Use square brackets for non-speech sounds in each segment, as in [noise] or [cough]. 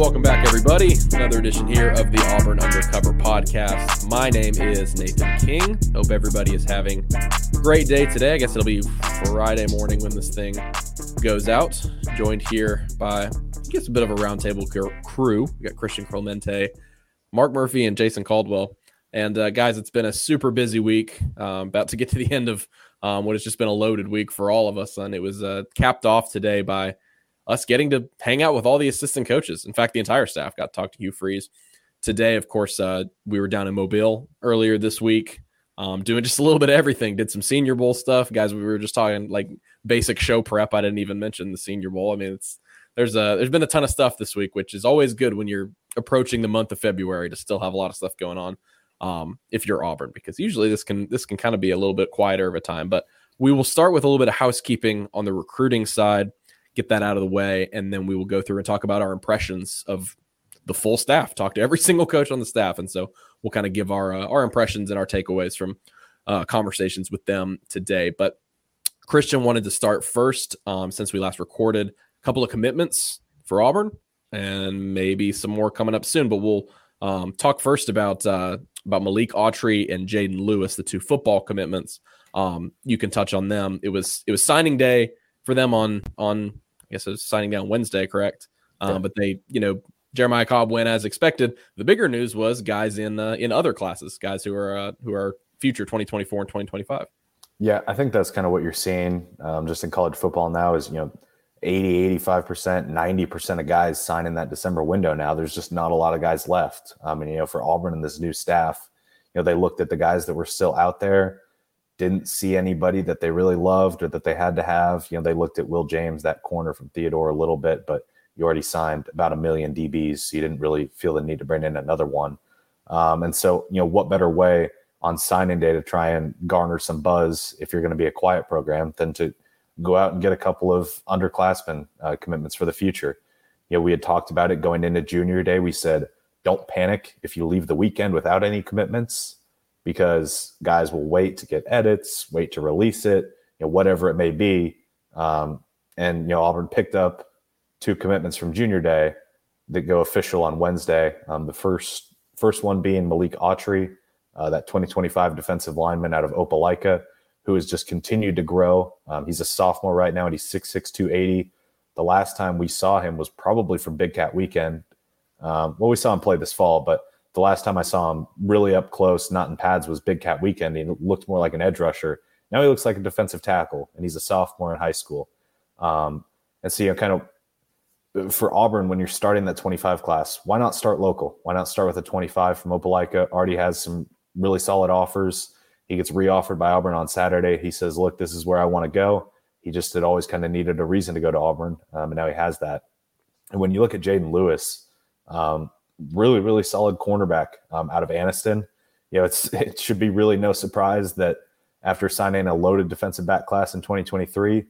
Welcome back, everybody. Another edition here of the Auburn Undercover Podcast. My name is Nathan King. Hope everybody is having a great day today. I guess it'll be Friday morning when this thing goes out. Joined here by, I guess, a bit of a roundtable crew. We got Christian Clemente, Mark Murphy, and Jason Caldwell. And uh, guys, it's been a super busy week. Um, about to get to the end of um, what has just been a loaded week for all of us. And it was uh, capped off today by us getting to hang out with all the assistant coaches. In fact, the entire staff got to talk to Hugh Freeze today. Of course, uh, we were down in Mobile earlier this week, um, doing just a little bit of everything. Did some Senior Bowl stuff, guys. We were just talking like basic show prep. I didn't even mention the Senior Bowl. I mean, it's there's a there's been a ton of stuff this week, which is always good when you're approaching the month of February to still have a lot of stuff going on. Um, if you're Auburn, because usually this can this can kind of be a little bit quieter of a time, but we will start with a little bit of housekeeping on the recruiting side get that out of the way, and then we will go through and talk about our impressions of the full staff. Talk to every [laughs] single coach on the staff, and so we'll kind of give our uh, our impressions and our takeaways from uh, conversations with them today. But Christian wanted to start first um, since we last recorded. A couple of commitments for Auburn, and maybe some more coming up soon. But we'll um, talk first about uh, about Malik Autry and Jaden Lewis, the two football commitments. Um, you can touch on them. It was it was signing day for them on on I guess it was signing down Wednesday, correct? Um, yeah. But they, you know, Jeremiah Cobb went as expected. The bigger news was guys in uh, in other classes, guys who are uh, who are future 2024 and 2025. Yeah, I think that's kind of what you're seeing um, just in college football now is, you know, 80, 85%, 90% of guys sign in that December window now. There's just not a lot of guys left. I mean, you know, for Auburn and this new staff, you know, they looked at the guys that were still out there didn't see anybody that they really loved or that they had to have. You know, they looked at Will James, that corner from Theodore, a little bit, but you already signed about a million DBs, so you didn't really feel the need to bring in another one. Um, and so, you know, what better way on signing day to try and garner some buzz if you're going to be a quiet program than to go out and get a couple of underclassmen uh, commitments for the future. You know, we had talked about it going into junior day. We said, don't panic if you leave the weekend without any commitments because guys will wait to get edits, wait to release it, you know, whatever it may be. Um, and you know, Auburn picked up two commitments from Junior Day that go official on Wednesday. Um, the first first one being Malik Autry, uh, that 2025 defensive lineman out of Opelika, who has just continued to grow. Um, he's a sophomore right now, and he's 6'6", 280. The last time we saw him was probably from Big Cat Weekend. Um, well, we saw him play this fall, but the last time I saw him really up close, not in pads, was Big Cat Weekend. He looked more like an edge rusher. Now he looks like a defensive tackle, and he's a sophomore in high school. Um, and so, you know, kind of for Auburn, when you're starting that 25 class, why not start local? Why not start with a 25 from Opelika? Already has some really solid offers. He gets reoffered by Auburn on Saturday. He says, "Look, this is where I want to go." He just had always kind of needed a reason to go to Auburn, um, and now he has that. And when you look at Jaden Lewis, um, really, really solid cornerback um, out of Anniston. You know, it's [laughs] it should be really no surprise that after signing a loaded defensive back class in 2023,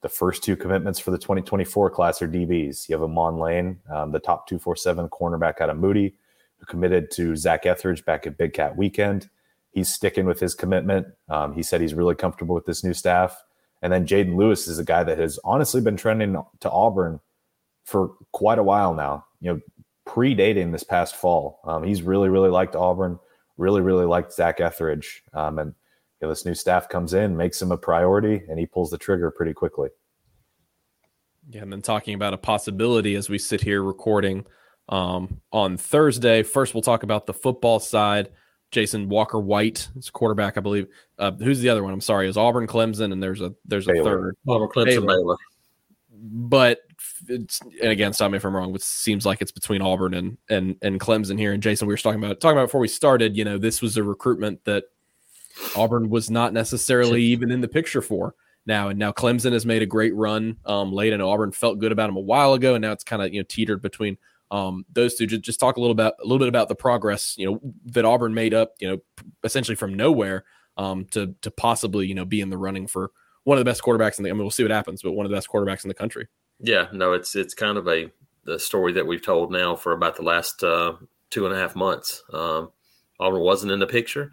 the first two commitments for the 2024 class are DBs. You have Amon Lane, um, the top 247 cornerback out of Moody, who committed to Zach Etheridge back at Big Cat Weekend. He's sticking with his commitment. Um, he said he's really comfortable with this new staff. And then Jaden Lewis is a guy that has honestly been trending to Auburn for quite a while now. You know, predating this past fall. Um, he's really, really liked Auburn, really, really liked Zach Etheridge. Um, and you know, this new staff comes in, makes him a priority, and he pulls the trigger pretty quickly. Yeah, and then talking about a possibility as we sit here recording um, on Thursday. First, we'll talk about the football side. Jason Walker White, is quarterback, I believe. Uh, who's the other one? I'm sorry, is Auburn Clemson, and there's a there's a Baylor. third. Auburn Clemson Baylor. Baylor but it's, and again, stop me if I'm wrong. It seems like it's between Auburn and and and Clemson here. And Jason, we were talking about talking about before we started. You know, this was a recruitment that Auburn was not necessarily even in the picture for now. And now Clemson has made a great run um, late. and Auburn felt good about him a while ago, and now it's kind of you know teetered between um, those two. Just, just talk a little about a little bit about the progress you know that Auburn made up you know essentially from nowhere um, to to possibly you know be in the running for one of the best quarterbacks in the. I mean, we'll see what happens, but one of the best quarterbacks in the country. Yeah, no, it's it's kind of a the story that we've told now for about the last uh, two and a half months. Um, Auburn wasn't in the picture.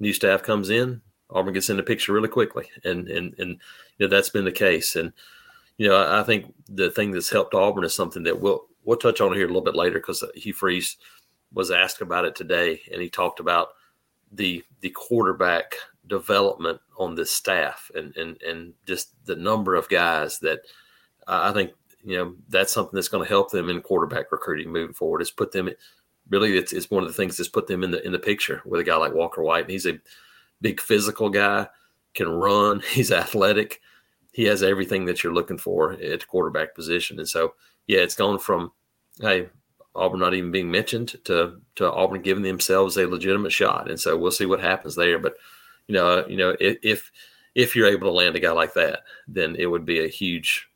New staff comes in, Auburn gets in the picture really quickly, and and and you know that's been the case. And you know I, I think the thing that's helped Auburn is something that we'll we'll touch on here a little bit later because Hugh Freeze was asked about it today, and he talked about the the quarterback development on this staff and and and just the number of guys that I think you know that's something that's going to help them in quarterback recruiting moving forward. Is put them really it's, it's one of the things that's put them in the in the picture with a guy like Walker White. And he's a big physical guy, can run, [laughs] he's athletic, he has everything that you're looking for at the quarterback position. And so yeah, it's gone from hey Auburn not even being mentioned to to Auburn giving themselves a legitimate shot. And so we'll see what happens there. But you know, you know, if if you're able to land a guy like that, then it would be a huge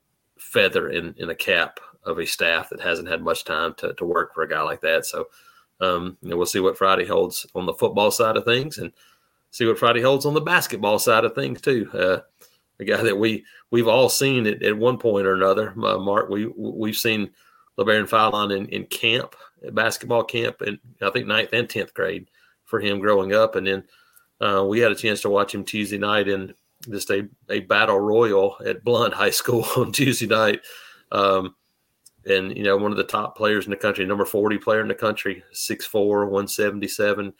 feather in in a cap of a staff that hasn't had much time to, to work for a guy like that. So, um, you know, we'll see what Friday holds on the football side of things and see what Friday holds on the basketball side of things too. Uh, a guy that we we've all seen at, at one point or another. Uh, Mark, we we've seen Labaron Philon in, in camp, basketball camp, and I think ninth and tenth grade for him growing up, and then uh, we had a chance to watch him Tuesday night in just a, a battle royal at Blount High School [laughs] on Tuesday night. Um, and, you know, one of the top players in the country, number 40 player in the country, 6'4, 177,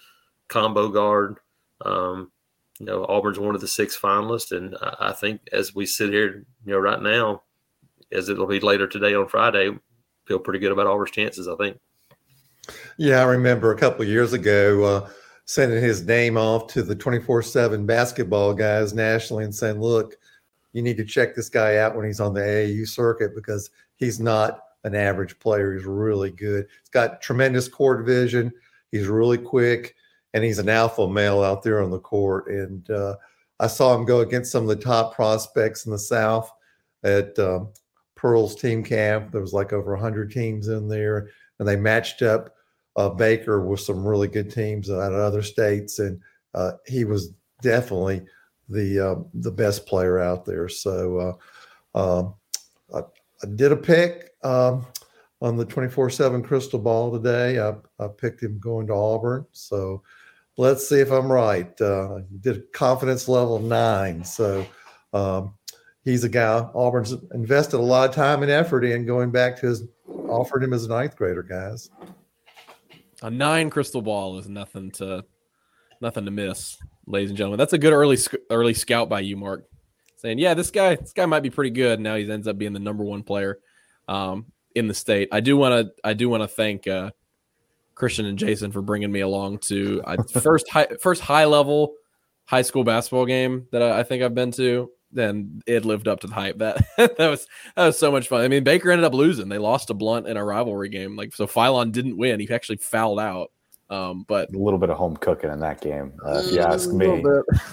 combo guard. Um, you know, Auburn's one of the six finalists. And I, I think as we sit here, you know, right now, as it'll be later today on Friday, feel pretty good about Auburn's chances, I think. Yeah, I remember a couple years ago, uh, sending his name off to the 24 7 basketball guys nationally and saying, look, you need to check this guy out when he's on the AAU circuit because he's not an average player. He's really good. He's got tremendous court vision. He's really quick and he's an alpha male out there on the court. And uh, I saw him go against some of the top prospects in the South at um, Pearl's team camp. There was like over 100 teams in there, and they matched up uh, Baker with some really good teams out of other states, and uh, he was definitely the uh, the best player out there. So uh, um, I, I, did a pick um, on the twenty four seven crystal ball today. I, I, picked him going to Auburn. So let's see if I'm right. Uh, did a confidence level nine. So. Um, he's a guy Auburn's invested a lot of time and effort in going back to his offered him as a ninth grader, guys. A nine crystal ball is nothing to nothing to miss, ladies and gentlemen. That's a good early early scout by you, Mark. Saying, yeah, this guy this guy might be pretty good. Now he ends up being the number one player um, in the state. I do want to I do want to thank uh, Christian and Jason for bringing me along to uh, [laughs] first high first high level high school basketball game that I, I think I've been to then it lived up to the hype. That [laughs] that was that was so much fun. I mean, Baker ended up losing. They lost to Blount in a rivalry game. Like so, Philon didn't win. He actually fouled out. Um, but a little bit of home cooking in that game, uh, if you ask me.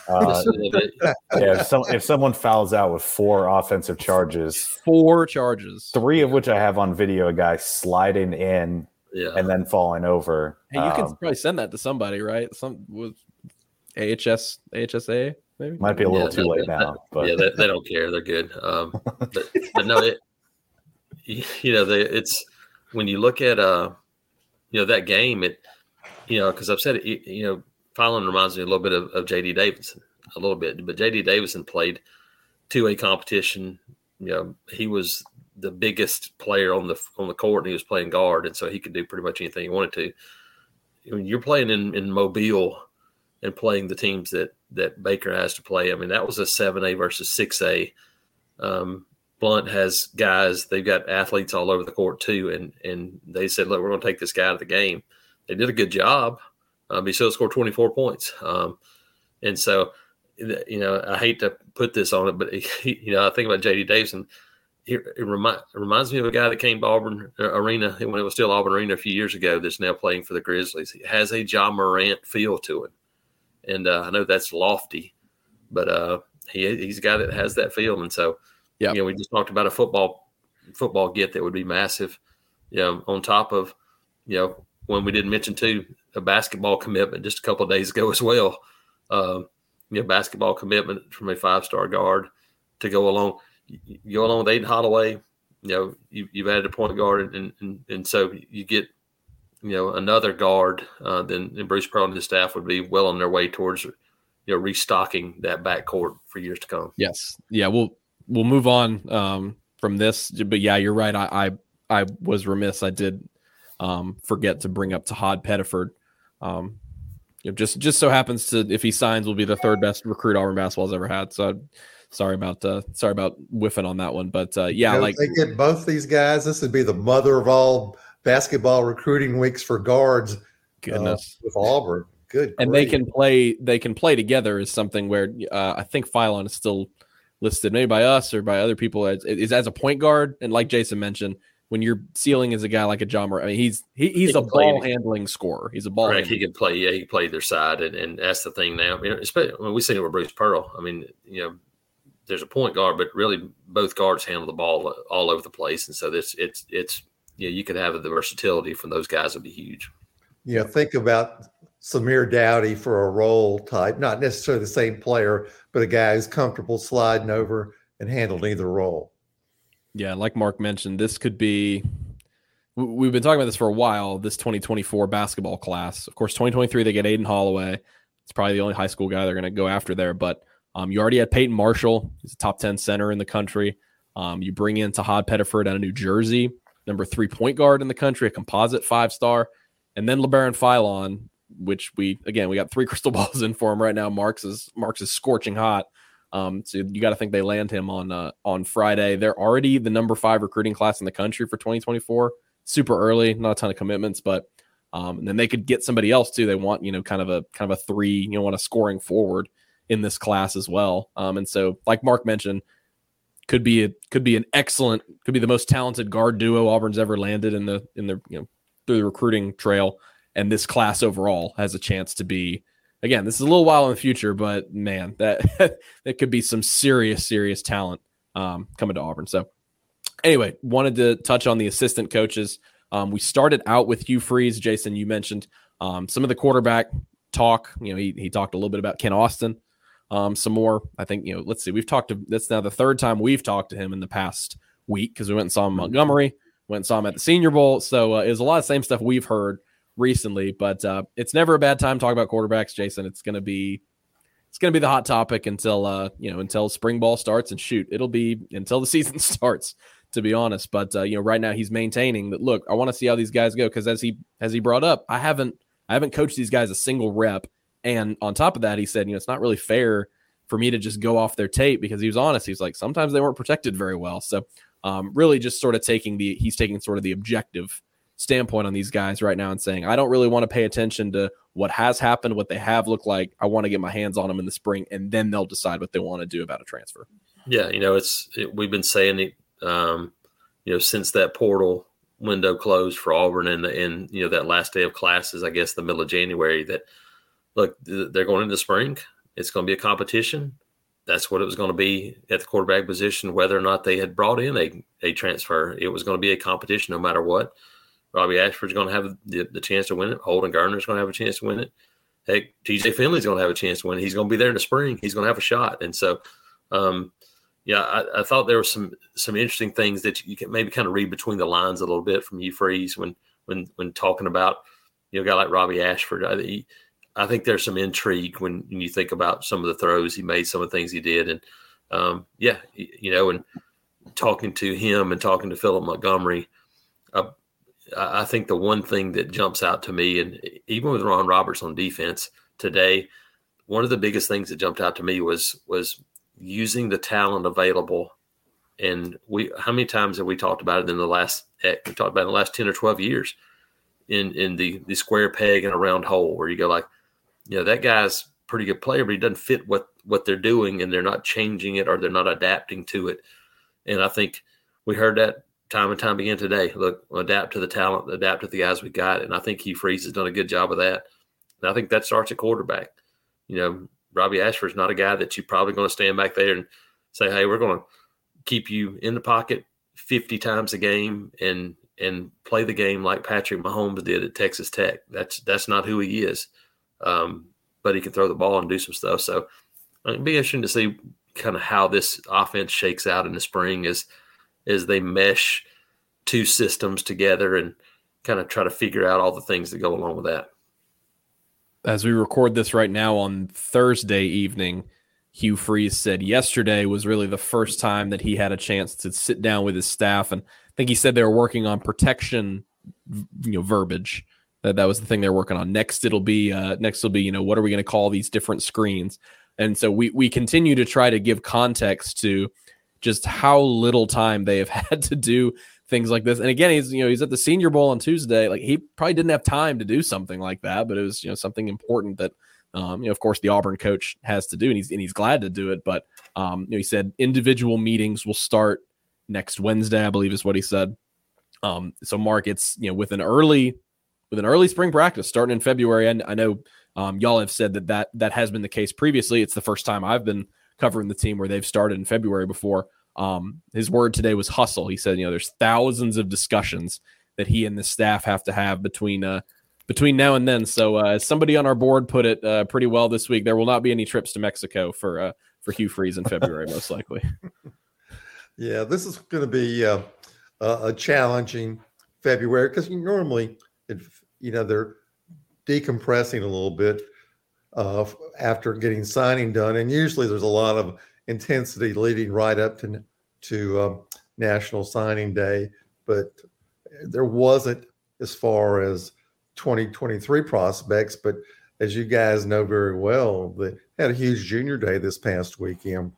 Uh, [laughs] yeah, if, some, if someone fouls out with four offensive charges, four charges, three of which I have on video, a guy sliding in yeah. and then falling over. Hey, you um, can probably send that to somebody, right? Some with AHS, AHSA maybe might be a little yeah, too late now. [laughs] But yeah, they, they, don't care. They're good. Um, [laughs] but, but, no, it, you know, they, it's when you look at uh, you know, that game. It, you know, because I've said it. You know, Philon reminds me a little bit of, of J.D. Davison a little bit. But J.D. Davison played two A competition. You know, he was the biggest player on the on the court, and he was playing guard, and so he could do pretty much anything he wanted to. When you're playing in in Mobile and playing the teams that that Baker has to play. I mean, that was a seven A versus six A. Um, Blount has guys; they've got athletes all over the court too, and and they said, "Look, we're going to take this guy out of the game." They did a good job. Um, he still scored twenty four points, um, and so you know I hate to put this on it, but [laughs] he, you know I think about J.D. Davison. It, it, remind, it, reminds me of a guy that came to Auburn uh, Arena when it was still Auburn Arena a few years ago. That's now playing for the Grizzlies. He has a Ja Morant feel to him and uh, I know that's lofty, but uh, he he's a guy that has that feel, and so yeah, you know, we just talked about a football football get that would be massive. You know, on top of you know when we didn't mention too a basketball commitment just a couple of days ago [laughs] as well. Uh, you know, basketball commitment from a five star guard to go along. You go along with Aden Holloway. You know, you, have added a point guard, and, and and so you get you know another guard. Uh, then and Bruce Pearl and his staff would be well on their way towards you know restocking that backcourt for years to come. Yes, yeah, we'll we'll move on um, from this, but yeah, you're right. I I, I was remiss. I did um, forget to bring up Tahad Pettiford. Um, you know, just just so happens to if he signs, will be the third best recruit Auburn basketball's ever had. So sorry about uh, sorry about whiffing on that one, but uh, yeah, you know, like they get both these guys. This would be the mother of all basketball recruiting weeks for guards. Uh, Goodness, uh, with Auburn, good, and great. they can play. They can play together is something where uh, I think Philon is still listed, maybe by us or by other people, as, is as a point guard. And like Jason mentioned, when your ceiling is a guy like a John Murray, I mean, he's he, he's he a ball handling scorer. He's a ball. Right, he can play. Yeah, he can play either side, and, and that's the thing now. I mean, especially when we see it with Bruce Pearl. I mean, you know, there's a point guard, but really both guards handle the ball all over the place, and so this it's it's you know you could have the versatility from those guys would be huge. You know, think about Samir Doughty for a role type, not necessarily the same player, but a guy who's comfortable sliding over and handling either role. Yeah, like Mark mentioned, this could be. We've been talking about this for a while. This 2024 basketball class, of course, 2023 they get Aden Holloway. It's probably the only high school guy they're going to go after there. But um, you already had Peyton Marshall. He's a top 10 center in the country. Um, you bring in Tahad Pettiford out of New Jersey, number three point guard in the country, a composite five star, and then Labaron Philon, which we again we got three [laughs] crystal balls in for him right now. Marks is Marks is scorching hot. Um, so you got to think they land him on uh, on Friday. They're already the number five recruiting class in the country for 2024. Super early, not a ton of commitments, but um, and then they could get somebody else too. They want you know kind of a kind of a three, you know, want a scoring forward in this class as well. Um, and so like Mark mentioned, could be a could be an excellent, could be the most talented guard duo Auburn's ever landed in the in the you know through the recruiting trail. And this class overall has a chance to be again, this is a little while in the future, but man, that [laughs] that could be some serious, serious talent um, coming to Auburn. So, anyway, wanted to touch on the assistant coaches. Um, we started out with Hugh Freeze. Jason, you mentioned um, some of the quarterback talk. You know, he he talked a little bit about Ken Austin. Um, some more. I think you know. Let's see. We've talked to. That's now the third time we've talked to him in the past week because we went and saw him in Montgomery. Went and saw him at the Senior Bowl. So uh, it was a lot of same stuff we've heard recently, but uh, it's never a bad time to talk about quarterbacks, Jason. It's going to be it's going to be the hot topic until uh, you know until spring ball starts and shoot, it'll be until the [laughs] season starts to be honest. But uh, you know, right now he's maintaining that. Look, I want to see how these guys go because as he as he brought up, I haven't I haven't coached these guys a single rep, and on top of that, he said, you know, it's not really fair for me to just go off their tape because he was honest. He's like sometimes they weren't protected very well, so um, really just sort of taking the he's taking sort of the objective standpoint on these guys right now and saying, I don't really want to pay attention to what has happened, what they have looked like. I want to get my hands on them in the spring, and then they'll decide what they want to do about a transfer. Yeah, you know, it's it, we've been saying it, um, you know, since that portal window closed for Auburn and in you know that last day of classes, I guess the middle of January. That look, they're going into spring. It's going to be a competition. That's what it was going to be at the quarterback position, whether or not they had brought in a, a transfer. It was going to be a competition no matter what. Robbie Ashford's going to have the, the chance to win it. Holden Geriner's going to have a chance to win it. Heck, TJ Finley's going to have a chance to win it. He's going to be there in the spring. He's going to have a shot. And so, um, yeah, I, I, thought there were some some interesting things that you can maybe kind of read between the lines a little bit from Hugh Freeze when when when talking about you know a guy like Robbie Ashford. I, he, I think there's some intrigue when, you think about some of the throws he made, some of the things he did, and um, yeah, you know, and talking to him and talking to Philip Montgomery. Uh, I think the one thing that jumps out to me, and even with Ron Roberts on defense today, one of the biggest things that jumped out to me was was using the talent available. And we, how many times have we talked about it in the last? we talked about in the last ten or twelve years, in in the the square peg and a round hole, where you go like, you know, that guy's pretty good player, but he doesn't fit what what they're doing, and they're not changing it or they're not adapting to it. And I think we heard that time and time again today. Look, adapt to the talent, adapt to the guys we got, and I think Hugh Freeze has done a good job of that. And I think that starts at quarterback. you know, Robbie Ashford's not a guy that you're probably going to stand back there and say, "Hey, we're going to keep you in the pocket 50 times a game and and play the game like Patrick Mahomes did at Texas Tech." That's that's not who he is. Um, but he can throw the ball and do some stuff. So it'd be interesting to see kind of how this offense shakes out in the spring as as they mesh two systems together and kind of try to figure out all the things that go along with that. As we record this right now on Thursday evening, Hugh Freeze said yesterday was really the first time that he had a chance to sit down with his staff, and I think he said they were working on protection, you know, verbiage. That that was the thing they're working on. Next, it'll be uh, next will be you know what are we going to call these different screens? And so we we continue to try to give context to just how little time they have [laughs] had to do things like this. And again, he's you know he's at the Senior Bowl on Tuesday. Like he probably didn't have time to do something like that, but it was you know something important that um, you know of course the Auburn coach has to do, and he's and he's glad to do it. But um, you know he said individual meetings will start next Wednesday, I believe is what he said. Um, so Mark, it's you know with an early with an early spring practice starting in February. And I know um, y'all have said that, that that has been the case previously. It's the first time I've been covering the team where they've started in February before. Um, his word today was hustle. He said, you know, there's thousands of discussions that he and the staff have to have between uh, between now and then. So, uh, as somebody on our board put it uh, pretty well this week, there will not be any trips to Mexico for uh, for Hugh Freeze in February, most likely. [laughs] Yeah, this is going to be uh, a challenging February because normally, it, you know, they're decompressing a little bit uh, after getting signing done, and usually there's a lot of intensity leading right up to to um, National Signing Day, but there wasn't as far as 2023 prospects. But as you guys know very well, they had a huge junior day this past weekend,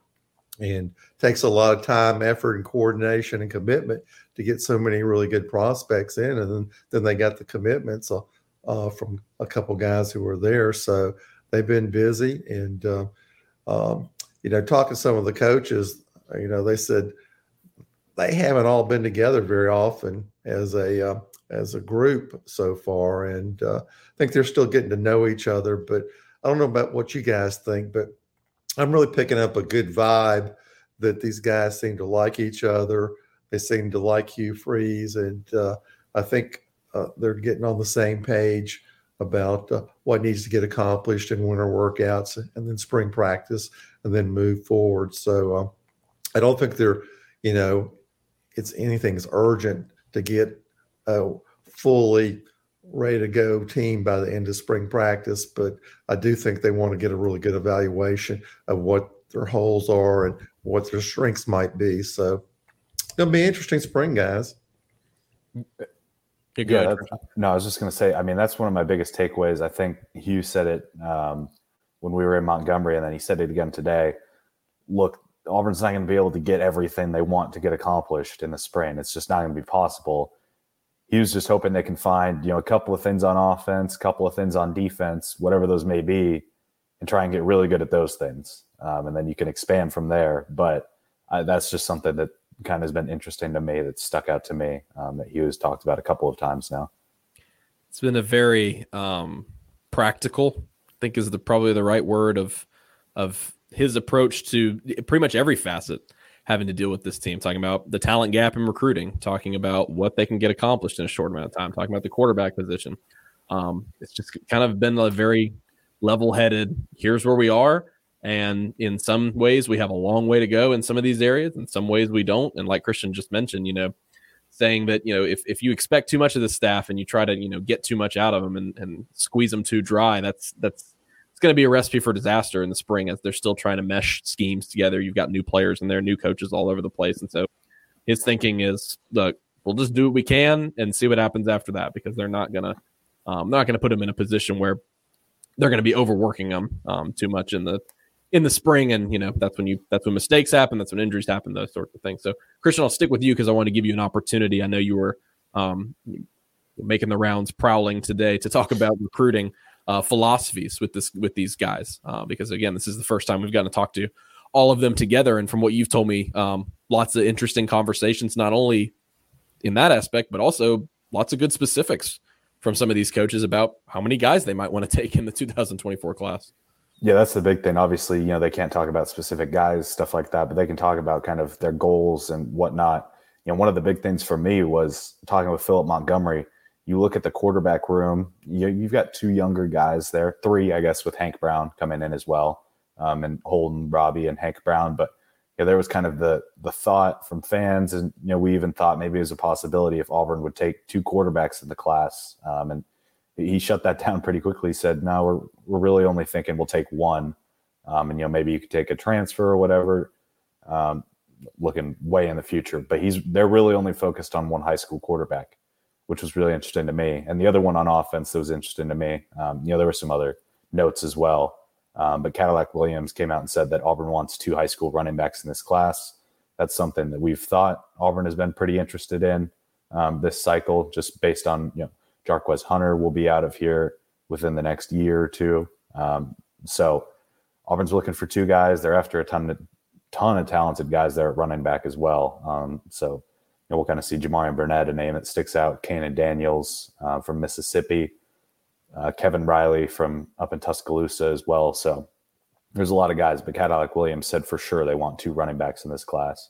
and takes a lot of time, effort, and coordination and commitment to get so many really good prospects in, and then then they got the commitments uh, uh, from a couple guys who were there. So they've been busy and. Uh, um, you know, talking to some of the coaches, you know, they said they haven't all been together very often as a uh, as a group so far, and uh, I think they're still getting to know each other. But I don't know about what you guys think, but I'm really picking up a good vibe that these guys seem to like each other. They seem to like Hugh Freeze, and uh, I think uh, they're getting on the same page about uh, what needs to get accomplished in winter workouts and then spring practice and then move forward. So um, I don't think they're, you know, it's anything's urgent to get a fully ready to go team by the end of spring practice. But I do think they want to get a really good evaluation of what their holes are and what their strengths might be. So it'll be interesting spring, guys. You're good. Yeah, no, I was just going to say, I mean, that's one of my biggest takeaways. I think Hugh said it um, when we were in Montgomery, and then he said it again today. Look, Auburn's not going to be able to get everything they want to get accomplished in the spring. It's just not going to be possible. He was just hoping they can find, you know, a couple of things on offense, a couple of things on defense, whatever those may be, and try and get really good at those things. Um, and then you can expand from there. But uh, that's just something that kind of has been interesting to me that stuck out to me um, that he has talked about a couple of times now. It's been a very um, practical, I think is the probably the right word of of his approach to pretty much every facet having to deal with this team. Talking about the talent gap in recruiting, talking about what they can get accomplished in a short amount of time, talking about the quarterback position. Um, it's just kind of been a very level-headed. Here's where we are and in some ways, we have a long way to go in some of these areas. In some ways, we don't. And like Christian just mentioned, you know, saying that, you know, if, if you expect too much of the staff and you try to, you know, get too much out of them and, and squeeze them too dry, that's, that's, going to be a recipe for disaster in the spring as they're still trying to mesh schemes together. You've got new players and there new coaches all over the place. And so his thinking is, look, we'll just do what we can and see what happens after that because they're not to, um, they're not to put them in a position where they're going to be overworking them um, too much in the in the spring, and you know that's when you that's when mistakes happen, that's when injuries happen, those sorts of things. So, Christian, I'll stick with you because I want to give you an opportunity. I know you were um, making the rounds, prowling today to talk about recruiting uh, philosophies with this with these guys, uh, because again, this is the first time we've gotten to talk to all of them together. And from what you've told me, um, lots of interesting conversations, not only in that aspect, but also lots of good specifics from some of these coaches about how many guys they might want to take in the 2024 class. Yeah, that's the big thing. Obviously, you know, they can't talk about specific guys, stuff like that, but they can talk about kind of their goals and whatnot. You know, one of the big things for me was talking with Philip Montgomery. You look at the quarterback room, you, you've got two younger guys there, three, I guess, with Hank Brown coming in as well, um, and Holden, Robbie, and Hank Brown. But yeah, there was kind of the the thought from fans, and you know, we even thought maybe it was a possibility if Auburn would take two quarterbacks in the class, um, and he shut that [laughs] down pretty quickly. He said, "No, we're we're really only thinking we'll take one, um, and you know maybe you could take a transfer or whatever." Um, looking way in the future, but he's they're really only focused on one high school quarterback, which was really interesting to me. And the other one on offense that was interesting to me. Um, you know, there were some other notes as well, um, but Cadillac Williams came out and said that Auburn wants two high school running backs in this class. That's something that we've thought Auburn has been pretty interested in um, this cycle, just based on you know Jarquez Hunter will be out of here within the next year or two. Um, so Auburn's looking for two guys. They're after a ton of ton of talented guys there at running back as well. Um, so know, we'll kind of see Jamarian Burnett, a name that sticks out. Kanan Daniels uh, from Mississippi, uh, Kevin Riley from up in Tuscaloosa as well. So there's a lot of guys, but Cadillac Williams said for sure they want two running backs in this class.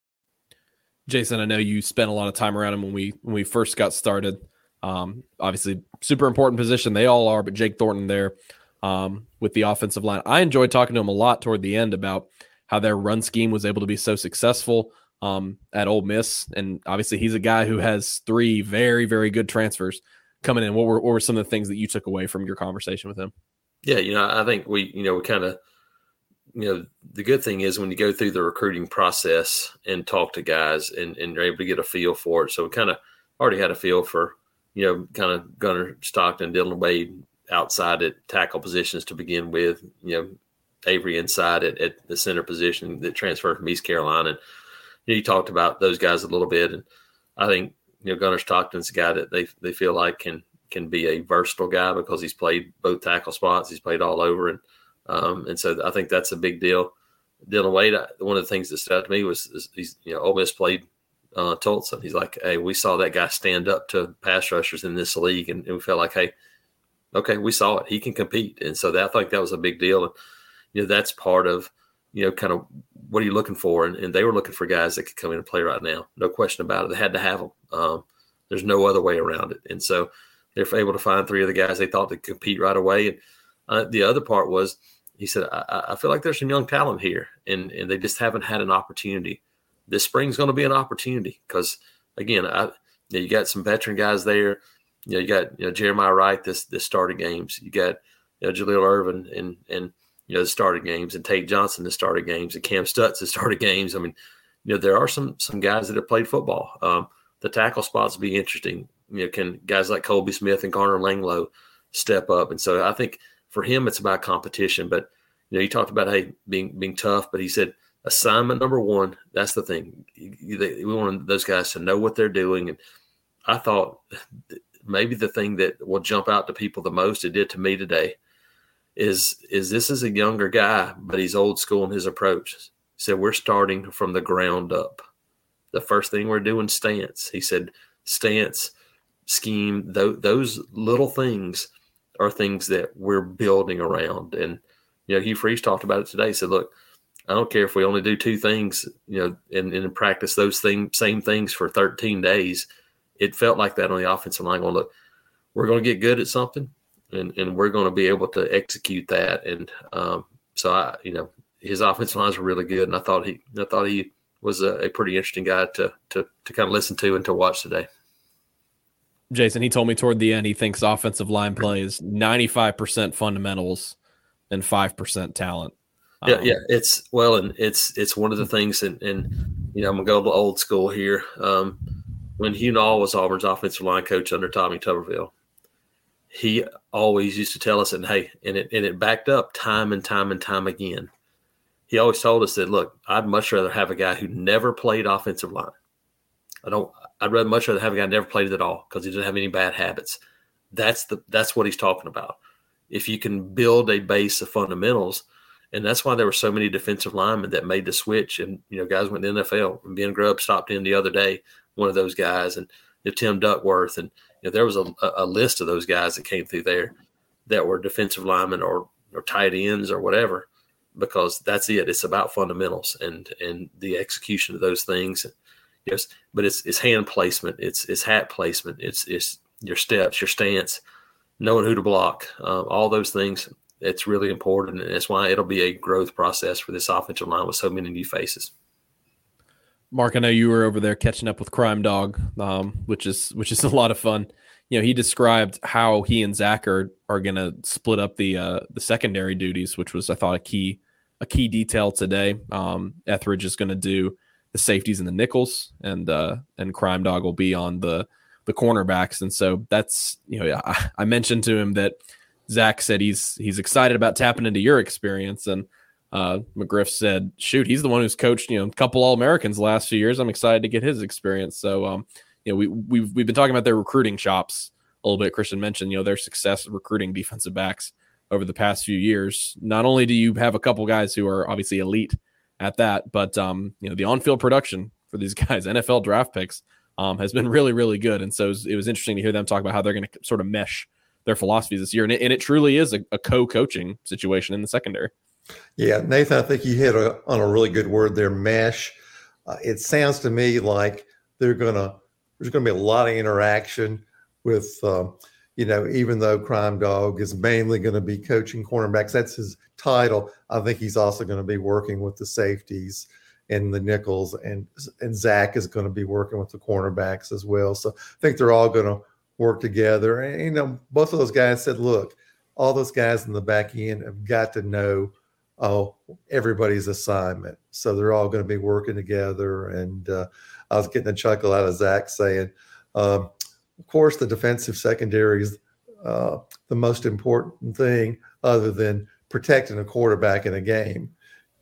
Jason, I know you spent a lot of time around him when we when we first got started. Um, obviously, super important position. They all are, but Jake Thornton there um, with the offensive line. I enjoyed talking to him a lot toward the end about how their run scheme was able to be so successful um, at Ole Miss, and obviously he's a guy who has three very very good transfers coming in. What were what were some of the things that you took away from your conversation with him? Yeah, you know, I think we you know we kind of you know, the good thing is when you go through the recruiting process and talk to guys and, and you're able to get a feel for it. So we kind of already had a feel for, you know, kind of Gunnar Stockton, Dillon Wade outside at tackle positions to begin with, you know, Avery inside at, at the center position that transferred from East Carolina. And you, know, you talked about those guys a little bit. And I think, you know, Gunnar Stockton's a guy that they, they feel like can, can be a versatile guy because he's played both tackle spots. He's played all over. And, um, and so I think that's a big deal. Dillon Wade, one of the things that stood out to me was he's, you know, Ole Miss played uh, Tulsa. He's like, hey, we saw that guy stand up to pass rushers in this league, and, and we felt like, hey, okay, we saw it. He can compete, and so that, I think that was a big deal. And you know, that's part of you know, kind of what are you looking for? And, and they were looking for guys that could come in and play right now, no question about it. They had to have them. Um, there's no other way around it, and so they're able to find three of the guys they thought could compete right away. And uh, the other part was he said, I, I, feel like there's some young talent here, and, and they just haven't had an opportunity. This spring's going to be an opportunity because, again, I, you, know, you, got some veteran guys there. You know, you got you know Jeremiah Wright this this started games. You got you know Jalil Irvin and and you know the started games, and Tate Johnson the started games, and Cam Stutts the started games. I mean, you know there are some some guys that have played football. Um, the tackle spots will be interesting. You know, can guys like Colby Smith and Garner Langlo step up? And so I think – for him, it's about competition. But you know, he talked about hey being being tough, but he said assignment number one. That's the thing. We want those guys to know what they're doing, and I thought maybe the thing that will jump out to people the most, it did to me today, is is this is a younger guy, but he's old school in his approach. He said we're starting from the ground up. The first thing we're doing stance. He said stance, scheme, those, those little things are things that we're building around. And, you know, Hugh Freeze talked about it today. He said, look, I don't care if we only do two things, you know, and, and practice those thing, same things for 13 days. It felt like that on the offensive line. Going, look, we're going to get good at something and, and we're going to be able to execute that. And um, so I, you know, his offensive lines were really good. And I thought he, I thought he was a, a pretty interesting guy to, to, to kind of listen to and to watch today. Jason, he told me toward the end he thinks offensive line play is 95% fundamentals and 5% talent. Yeah, um, yeah, it's well, and it's it's one of the things, and and you know I'm gonna go to old school here. Um, when Hugh Nall was Auburn's offensive line coach under Tommy Tuberville, he always used to tell us, and hey, and it and it backed up time and time and time again. He always told us that, look, I'd much rather have a guy who never played offensive line. I don't. I'd rather much rather have a guy never played it at all because he doesn't have any bad habits. That's the that's what he's talking about. If you can build a base of fundamentals, and that's why there were so many defensive linemen that made the switch. And you know, guys went to the NFL. And Ben Grubb stopped in the other day, one of those guys, and you know, Tim Duckworth, and you know, there was a, a list of those guys that came through there that were defensive linemen or or tight ends or whatever, because that's it. It's about fundamentals and and the execution of those things. Yes, but it's it's hand placement, it's it's hat placement, it's it's your steps, your stance, knowing who to block, uh, all those things. It's really important, and that's why it'll be a growth process for this offensive line with so many new faces. Mark, I know you were over there catching up with Crime Dog, um, which is which is [laughs] a lot of fun. You know, he described how he and Zach are are going to split up the uh, the secondary duties, which was I thought a key a key detail today. Um, Etheridge is going to do the safeties and the nickels, and uh, and Crime Dog will be on the the cornerbacks. And so that's you know I, I mentioned to him that Zach said he's he's excited about tapping into your experience, and uh, McGriff said, "Shoot, he's the one who's coached you know a couple All Americans last few years. I'm excited to get his experience." So um, you know we we've we've been talking about their recruiting shops a little bit. Christian mentioned you know their success recruiting defensive backs over the past few years. Not only do you have a couple guys who are obviously elite at that. But um, you know, the on-field production for these [laughs] guys, NFL draft picks, um, has been really, really good. And so it was, it was interesting to hear them talk about how they're going to sort of mesh their philosophies this year. And it, and it truly is a, a, co-coaching situation in the secondary. Yeah, Nathan, I think you hit a, on a really good word there, mesh. Uh, it sounds to me like they're to there's to be a lot of interaction with um, you know, even though Crime Dog is mainly going to be coaching cornerbacks, that's his title. I think he's also going to be working with the safeties and the nickels, and and Zach is going to be working with the cornerbacks as well. So I think they're all going to work together. And you know, both of those guys said, "Look, all those guys in the back end have got to know." Oh, everybody's assignment. So they're all going to be working together. And uh, I was getting a chuckle out of Zach saying, um, of course, the defensive secondary is uh, the most important thing, other than protecting a quarterback in a game,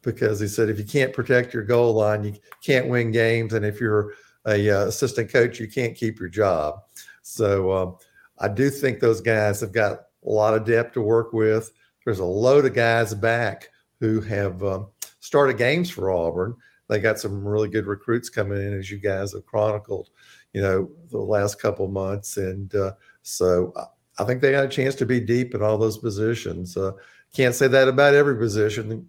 because he said if you can't protect your goal line, you can't win games, and if you're a uh, assistant coach, you can't keep your job. So um, I do think those guys have got a lot of depth to work with. There's a load of guys back who have um, started games for Auburn. They got some really good recruits coming in, as you guys have chronicled you know, the last couple months. And uh, so I think they got a chance to be deep in all those positions. Uh, can't say that about every position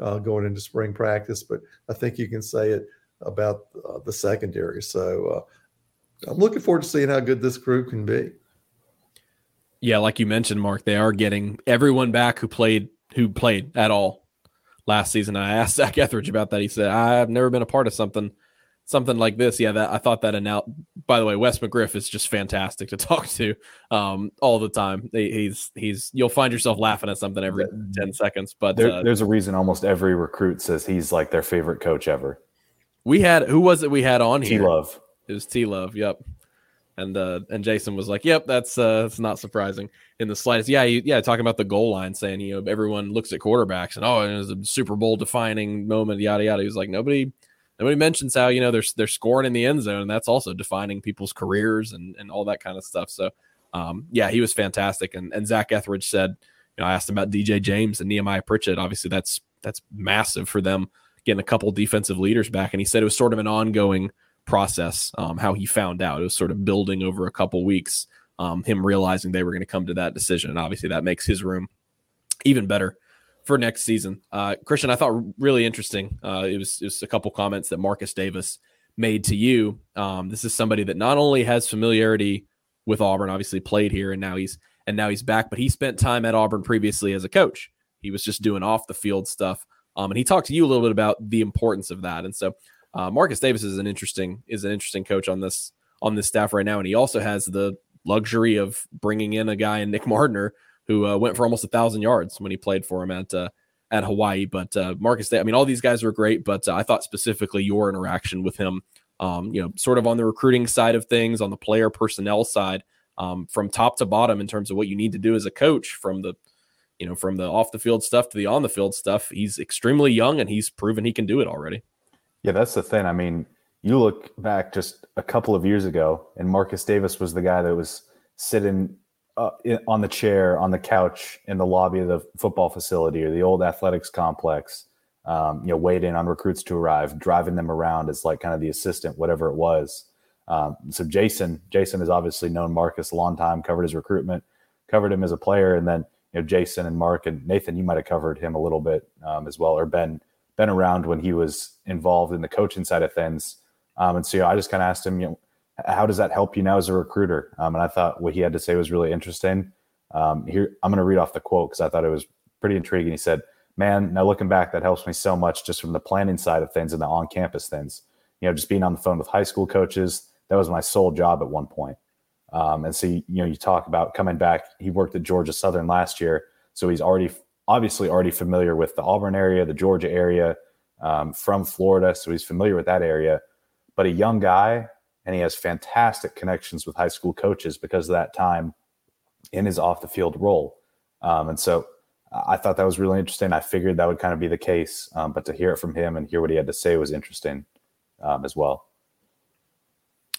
uh, going into spring practice, but I think you can say it about uh, the secondary. So uh, I'm looking forward to seeing how good this group can be. Yeah, like you mentioned, Mark, they are getting everyone back who played who played at all last season. I asked Zach Etheridge about that. He said, "I've never been a part of something something like this, yeah, that I thought that now by the way, Wes McGriff is just fantastic to [laughs] talk to um, all the time. He's he's you'll find yourself laughing at something every 10 seconds, but there, uh, there's a reason almost every recruit says he's like their favorite coach ever. We had who was it we had on here? T Love. It was T Love, yep. And uh and Jason was like, "Yep, that's uh that's not surprising in the slightest." Yeah, yeah, talking about the goal line saying, you know, everyone looks at quarterbacks and oh, it was a Super Bowl defining moment, yada yada. He was like, "Nobody nobody mentions how you know they're they're scoring in the end zone. And that's also defining people's careers and and all that kind of stuff. So, um, yeah, he was fantastic. And and Zach Etheridge said, you know, I asked him about DJ James and Nehemiah Pritchett. Obviously, that's that's massive for them getting a couple defensive leaders back. And he said it was sort of an ongoing process. Um, how he found out it was sort of building over a couple weeks. Um, him realizing they were going to come to that decision, and obviously that makes his room even better for next season. Uh, Christian, I thought really interesting. Uh, it was just a couple comments that Marcus Davis made to you. Um, this is somebody that not only has familiarity with Auburn, obviously played here, and now he's and now he's back, but he spent time at Auburn previously as a coach. He was just doing off the field stuff, um, and he talked to you a little bit about the importance of that. And so, uh, Marcus Davis is an interesting is an interesting coach on this on this staff right now, and he also has the luxury of bringing in a guy in Nick Mardner who uh, went for almost a thousand yards when he played for him at uh, at Hawaii. But uh, Marcus, I mean, all these guys were great, but uh, I thought specifically your interaction with him, um, you know, sort of on the recruiting side of things, on the player personnel side, um, from top to bottom in terms of what you need to do as a coach from the you know from the off the field stuff to the on the field stuff. He's extremely young and he's proven he can do it already. Yeah, that's the thing. I mean, you look back just a couple of years ago, and Marcus Davis was the guy that was sitting uh, on the chair on the couch in the lobby of the football facility or the old athletics complex. Um, you know, waiting on recruits to arrive, driving them around as like kind of the assistant, whatever it was. Um, so Jason, Jason has obviously known Marcus a long time, covered his recruitment, covered him as a player, and then you know Jason and Mark and Nathan, you might have covered him a little bit um, as well, or been been around when he was involved in the coaching side of things. Um, and so you know, I just kind of asked him, you know, how does that help you now as a recruiter? Um, and I thought what he had to say was really interesting. Um, here, I'm going to read off the quote because I thought it was pretty intriguing. He said, "Man, now looking back, that helps me so much just from the planning side of things and the on-campus things. You know, just being on the phone with high school coaches. That was my sole job at one point. Um, and so you, you know, you talk about coming back. He worked at Georgia Southern last year, so he's already obviously already familiar with the Auburn area, the Georgia area, um, from Florida, so he's familiar with that area. But a young guy and he has fantastic connections with high school coaches because of that time in his off the field role. Um, and so I thought that was really interesting. I figured that would kind of be the case, um, but to hear it from him and hear what he had to say was interesting um, as well.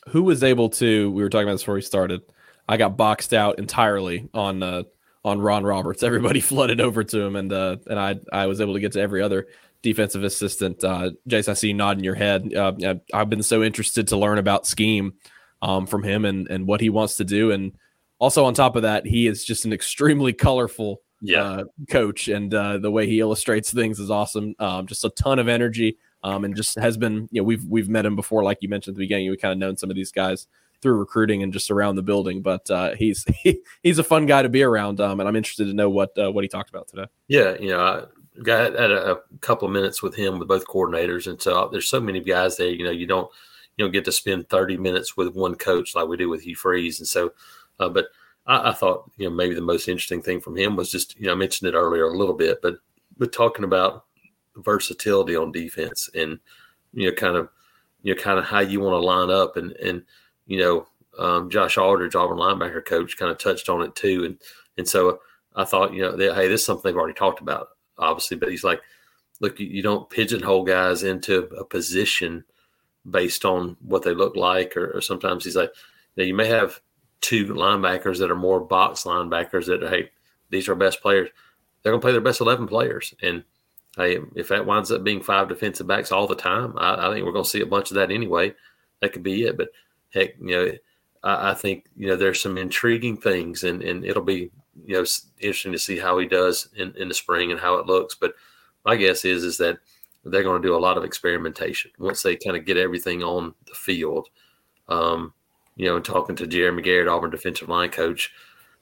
Who was able to? We were talking about this before we started. I got boxed out entirely on uh, on Ron Roberts. [laughs] Everybody flooded over to him, and uh, and I I was able to get to every other defensive assistant. Uh, Jace, I see you nodding your head. Uh, I've been so interested to learn about scheme um, from him and, and what he wants to do. And also on top of that, he is just an extremely colorful yeah. uh, coach, and uh, the way he illustrates things is awesome. Um, just a ton of energy, um, and just has been. You know, we've we've met him before, like you mentioned at the beginning. We kind of known some of these guys through recruiting and just around the building. But uh, he's [laughs] he, he's a fun guy to be around, um, and I'm interested to know what uh, what he talked about today. Yeah, you know, got had a, a, couple of minutes with him with both coordinators, and so uh, there's so many guys there. You know, you don't you don't get to spend 30 minutes with one coach like we do with Hugh Freeze, and so. Uh, but I, I, thought you know maybe the most interesting thing from him was just you know I mentioned it earlier a little bit, but but talking about versatility on defense and you know kind of you know kind of how you want to line up and and you know um, Josh Aldridge, Auburn linebacker coach, kind of touched on it too, and and so I thought you know hey this is something they've already talked about obviously, but he's like, look, you, don't pigeonhole guys into a position based on what they look like, or, or sometimes he's like, you, know, you may have two linebackers that are more box linebackers that hey, these are best players. They're going to play their best eleven players, and hey, if that winds up being five defensive backs all the time, I, I think we're going to see a bunch of that anyway. That could be it, but heck, you know. I, I think you know there's some intriguing things, and, and it'll be you know interesting to see how he does in, in the spring and how it looks. But my guess is is that they're going to do a lot of experimentation once they kind of get everything on the field. Um, you know, and talking to Jeremy Garrett, Auburn defensive line coach,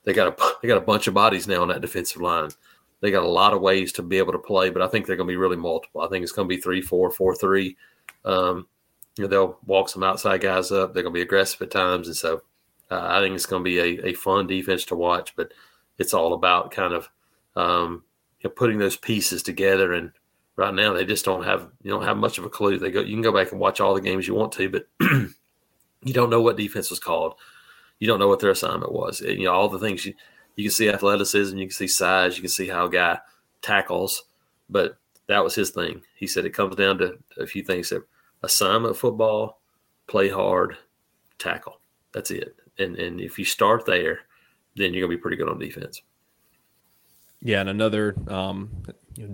they got a they got a bunch of bodies now on that defensive line. They got a lot of ways to be able to play, but I think they're going to be really multiple. I think it's going to be three, four, four, three. Um, you know, they'll walk some outside guys up. They're going to be aggressive at times, and so uh, I think it's going to be a, a fun defense to watch. But it's all about kind of um, you know, putting those pieces together. And right now, they just don't have you don't have much of a clue. They go you can go back and watch all the games you want to, but [clears throat] you don't know what defense was called. You don't know what their assignment was. You know all the things you you can see athleticism, you can see size, you can see how a guy tackles, but that was his thing. He said it comes down to a few things: that assignment football, play hard, tackle. That's it. And and if you start there then you're gonna be pretty good on defense. Yeah, and another um,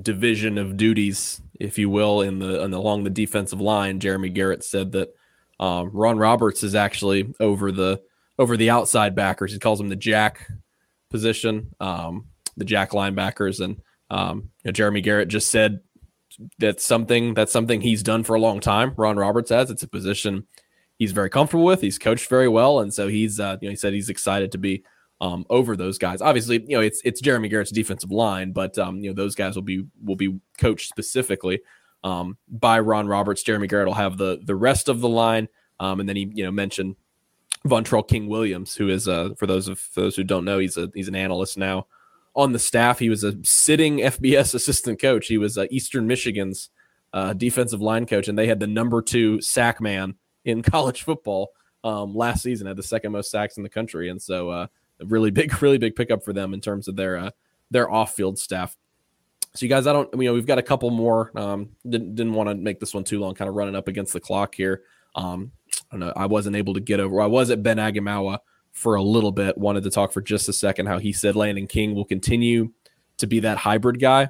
division of duties, if you will, in the, the, along the defensive line. Jeremy Garrett said that um, Ron Roberts is actually over the over the outside backers. He calls them the jack position, um, the jack linebackers, and um, you know, Jeremy Garrett just said that's something that's something he's done for a long time. Ron Roberts has. It's a position he's very comfortable with. He's coached very well, and so he's uh, you know he said he's excited to be um, over those guys. Obviously, you know it's it's Jeremy Garrett's defensive line, but um, you know those guys will be will be coached specifically um, by Ron Roberts. Jeremy Garrett will have the the rest of the line, um, and then he you know mentioned Vontrell King Williams, who is uh, for those of for those who don't know, he's a he's an analyst now on the staff. He was a sitting [laughs] FBS assistant coach. He was uh, Eastern Michigan's uh, defensive line coach, and they had the number two sack man in [laughs] college football um, last season, had the second most sacks in the country, and so uh, really big, [laughs] really big pickup for them in terms of their uh, their off field staff. So you guys, I don't, you know, we've got a couple more. Um, didn't didn't want to make this one too long, kind of running up against the clock here. Um, I don't know. I wasn't able to get over. I was at Ben Aigamaua for a little bit. Wanted to talk for just a second how he said Landen King will continue to be that hybrid guy.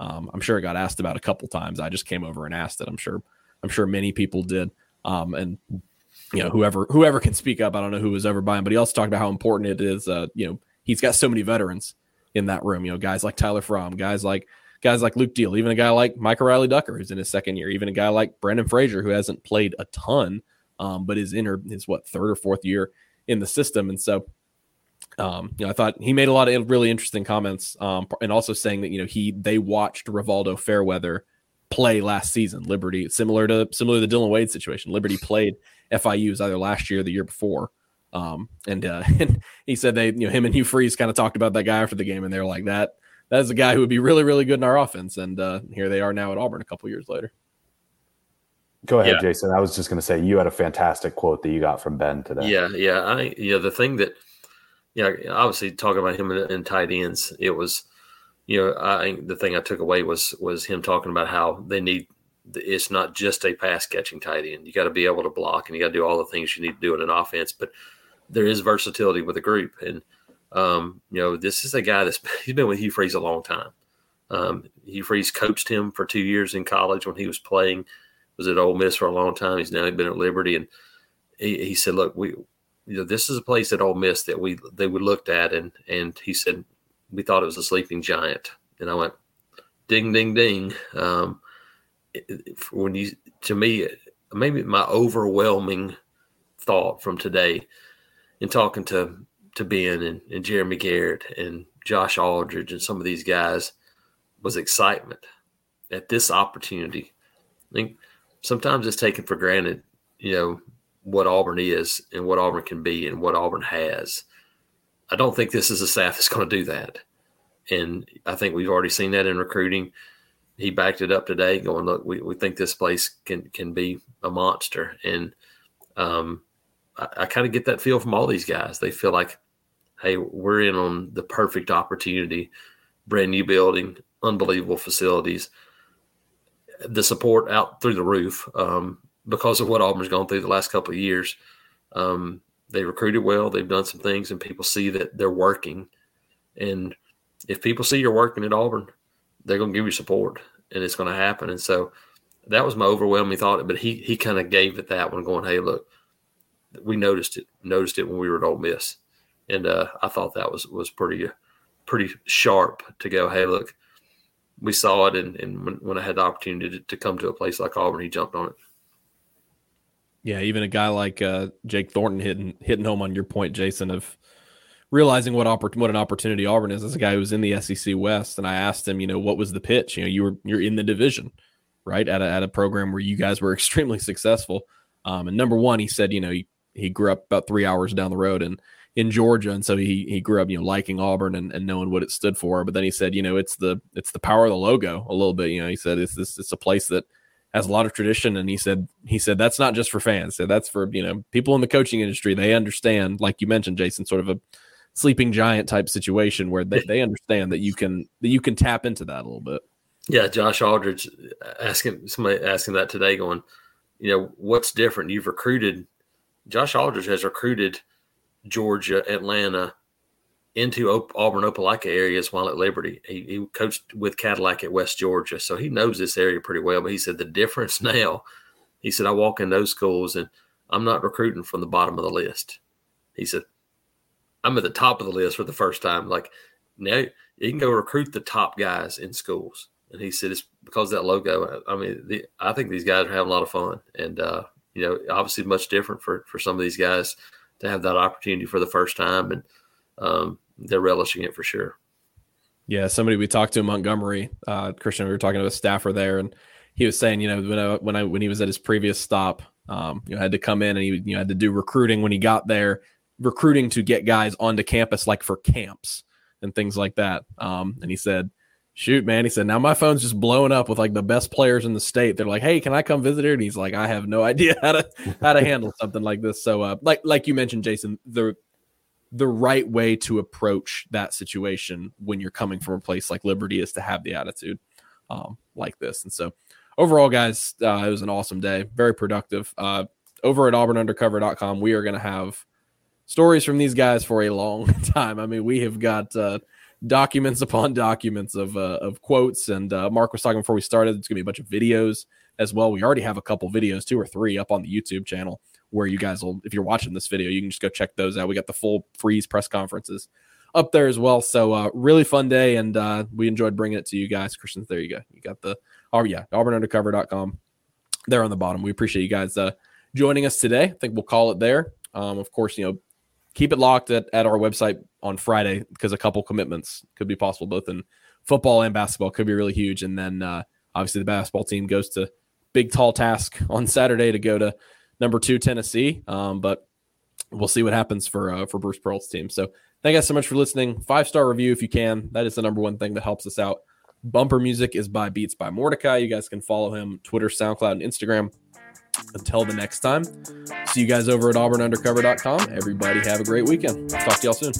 Um, I'm sure it got asked about a couple times. I just came over and asked it. I'm sure. I'm sure many people did. Um, and you know, whoever whoever can speak up. I don't know who was over by him, but he also talked about how important it is. Uh, you know, he's got so many veterans in that room. You know, guys like Tyler Fromm, guys like guys like Luke Deal, even a guy like Micah Riley-Ducker, who's in his second year, even a guy like Brandon Frazier, who hasn't played a ton, um, but is in her, his what third or fourth year in the system. And so, um, you know, I thought he made a lot of really interesting comments, um, and also saying that you know he they watched Rivaldo Fairweather play last season. Liberty, similar to similar to the Dillon Wade situation. Liberty played FIU's either last year or the year before. Um, and, uh, [laughs] and he said they, you know, him and Hugh Freeze kind of talked about that guy after the game, and they're like that. That's a guy who would be really, really good in our offense. And uh, here they are now at Auburn a couple years later. Go ahead, yeah. Jason. I was just going to say you had a fantastic quote that you got from Ben today. Yeah, yeah. I yeah, the thing that yeah, obviously talking about him in, in tight ends, it was you know, I the thing I took away was was him talking about how they need it's not just a pass catching tight end. You got to be able to block and you got to do all the things you need to do in an offense, but there is versatility with a group. And um, you know, this is a guy that's [laughs] he's been with Hugh Freeze a long time. Um, Hugh Freeze coached him for two years in college when he was playing was at Ole Miss for a long time. He's now been at Liberty, and he, he said, "Look, we, you know, this is a place at Ole Miss that we they we looked at, and and he said we thought it was a sleeping giant." And I went, "Ding, ding, ding." Um, when you to me, maybe my overwhelming thought from today in talking to to Ben and, and Jeremy Garrett and Josh Aldridge and some of these guys was excitement at this opportunity. I think sometimes it's taken for granted, you know, what Auburn is and what Auburn can be and what Auburn has. I don't think this is a staff that's going to do that. And I think we've already seen that in recruiting. He backed it up today, going, look, we, we think this place can can be a monster. And um, I, I kind of get that feel from all these guys. They feel like, hey, we're in on the perfect opportunity, brand new building, unbelievable facilities – the support out through the roof um, because of what Auburn's gone through the last couple of years. Um, they recruited well. They've done some things, and people see that they're working. And if people see you're working at Auburn, they're going to give you support, and it's going to happen. And so that was my overwhelming thought. But he he kind of gave it that one, going, "Hey, look, we noticed it. Noticed it when we were at Ole Miss." And uh, I thought that was was pretty pretty sharp to go. Hey, look, we saw it, and, and when, when I had the opportunity to, to, come to a place like Auburn, he jumped on it. Yeah, even a guy like uh, Jake Thornton hitting hitting home on your point, Jason, of realizing what oppor- what an opportunity Auburn is as a guy who's in the SEC West. And I asked him, you know, what was the pitch? You know, you were you're in the division, right? At a, at a program where you guys were [laughs] extremely successful. Um, and number one, he said, you know, he, he grew up about three hours down the road, and in Georgia, and so he he grew up, you know, liking Auburn and, and knowing what it stood for. But then he said, you know, it's the it's the power of the logo a little bit. You know, he said it's this it's a place that has a lot of tradition, and he said he said that's not just for fans. So that's for you know people in the coaching industry. They understand, like you mentioned, Jason, sort of a sleeping giant type situation where they, they understand that you can that you can tap into that a little bit. Yeah, Josh Aldridge asking somebody asking that today, going, you know, what's different? You've recruited. Josh Aldridge has recruited Georgia, Atlanta, into Auburn, Opelika areas while at Liberty. He, he, coached with Cadillac at West Georgia, so he knows this area pretty well. But he said the difference [laughs] now, he said, I walk in those schools and I'm not recruiting from the bottom of the list. He said, I'm at the top of the list for the first time. Like now you can go recruit the top guys in schools. And he said, it's because that logo. I mean, the, I think these guys are having a lot of fun. And, uh, you know, obviously much different for, for some of these guys to have that opportunity for the first time, and um, they're relishing it for sure. Yeah, somebody we talked to in Montgomery, uh, Christian, we were talking to a staffer there, and he was saying, you know, when I, when I when he was at his previous stop, um, you know, had to come in and he you know had to do recruiting when he got there, recruiting to get guys onto campus like for camps and things like that. Um, and he said Shoot, man. He said, now my phone's just blowing up with like the best players in the state. They're like, hey, can I come visit here? And he's like, I have no [laughs] idea how to how to handle something like this. So uh like like you mentioned, Jason, the the right way to approach that situation when you're coming from a place like Liberty is to have the attitude um, like this. And so overall, guys, uh, it was an awesome day, very productive. Uh, over at auburnundercover.com, we are going to have stories from these guys for a long [laughs] time. I mean, we have got uh, documents upon documents of uh, of quotes, and uh, Mark was talking before we started. It's to be a bunch of videos as well. We already have a couple videos, two or three, up on the YouTube channel where you guys will, if you're watching this video, you can just go check those out. We got the full Freeze press conferences up there as well. So uh, really fun day, and uh, we enjoyed bringing it to you guys. Christians, there you go. You got the oh yeah, auburnundercover.com there on the bottom. We appreciate you guys uh, joining us today. I think we'll call it there. Um, of course, you know, keep it locked at, at our website on Friday because a couple commitments could be possible both in football and basketball. Could be really huge, and then uh, obviously the basketball team goes to big tall task [laughs] on Saturday to go to number two Tennessee. Um, but we'll see what happens for uh, for Bruce Pearl's team. So thank you guys so much for listening. Five star review if you can. That is the number one thing that helps us out. Bumper music is by Beats by Mordecai. You guys can follow him Twitter, SoundCloud, and Instagram. Until the next time, see you guys over at auburnundercover.com. Everybody have a great weekend. Talk to y'all soon.